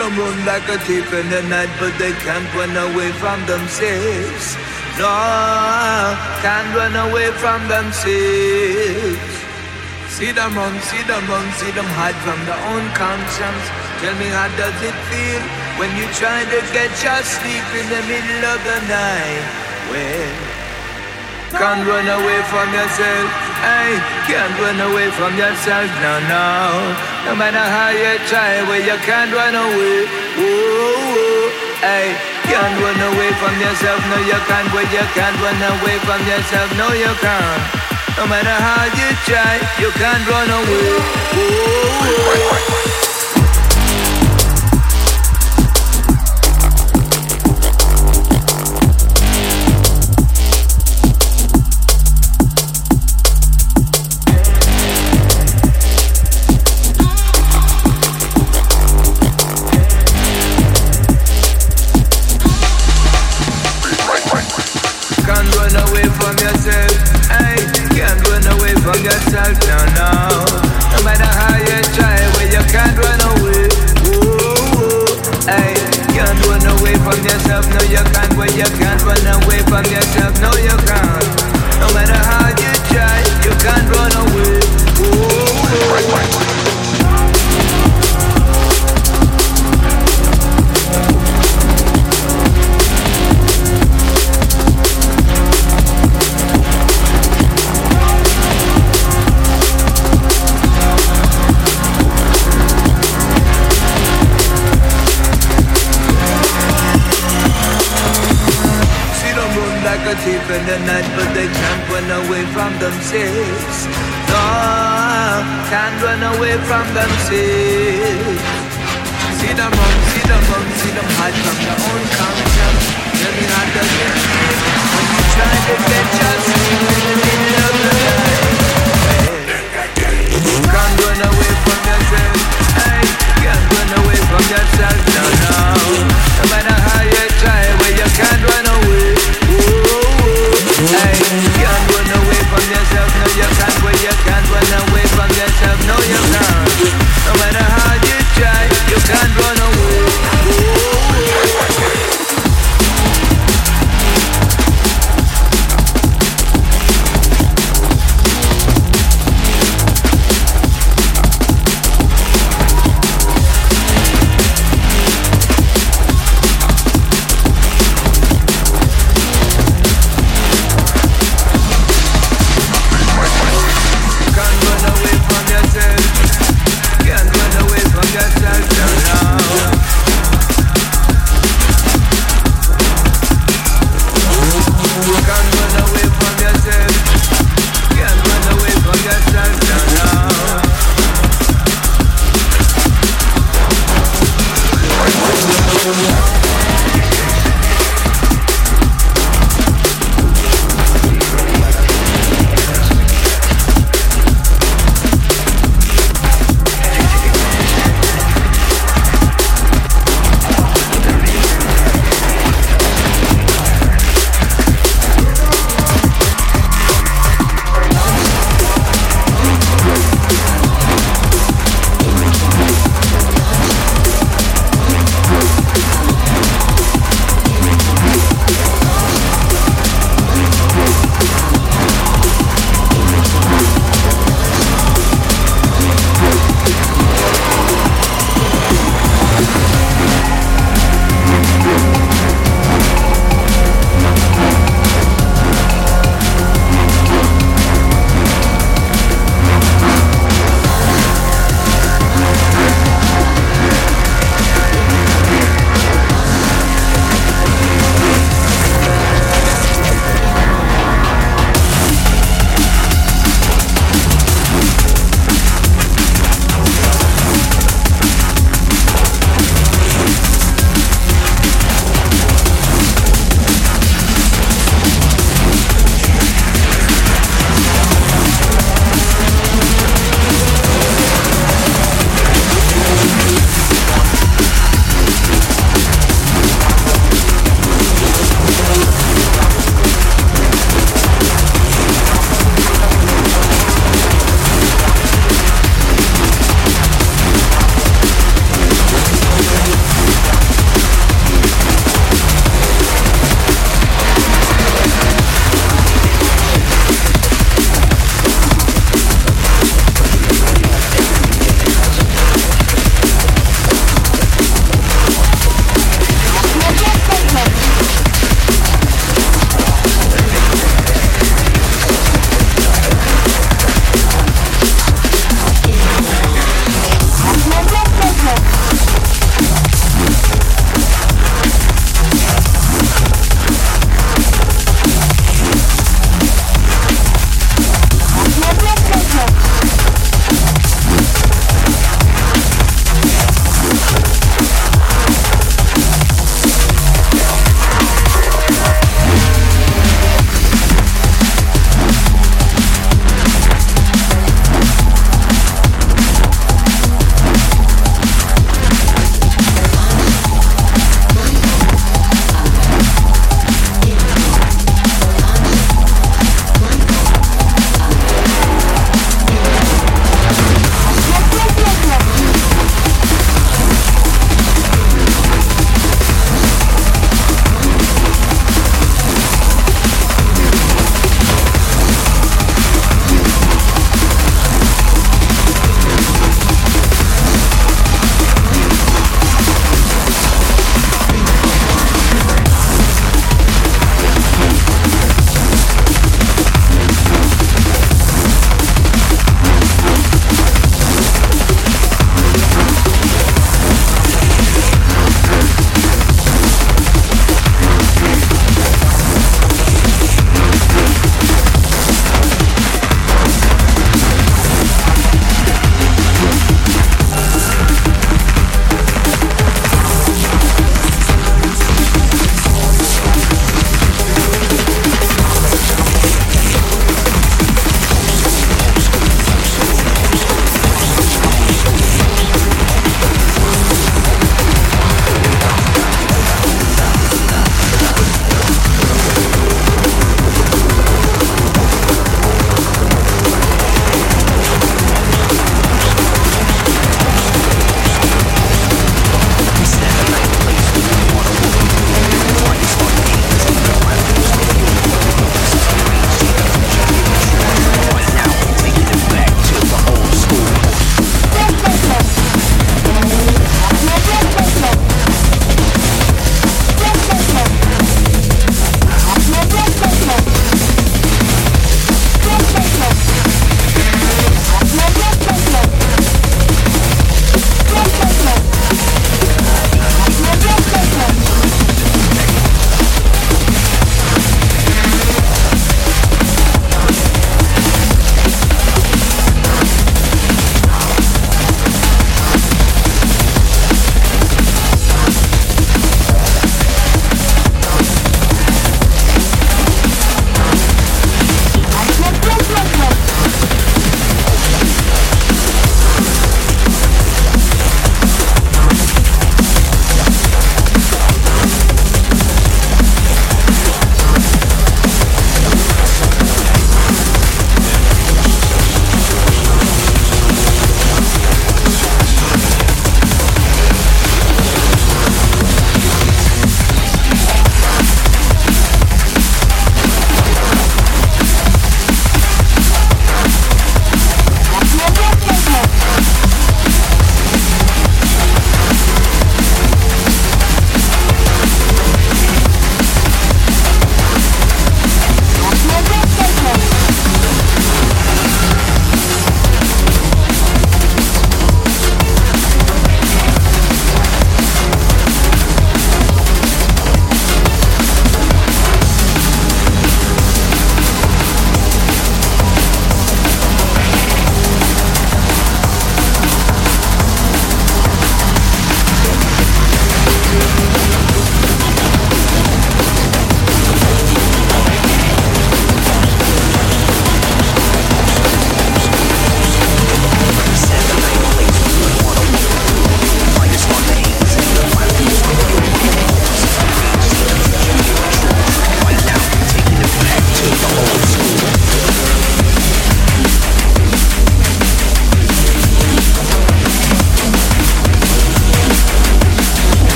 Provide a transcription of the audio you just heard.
Them run like a thief in the night, but they can't run away from themselves. No, can't run away from themselves. See them run, see them run, see them hide from their own conscience. Tell me how does it feel when you try to get your sleep in the middle of the night? Well, can't run away from yourself. Hey, can't run away from yourself. No, no. No matter how you try, well, you can't run away. Whoa, hey, can't run away from yourself. No, you can't. Well, you can't run away from yourself. No, you can't. No matter how you try, you can't run away. Whoa. Can't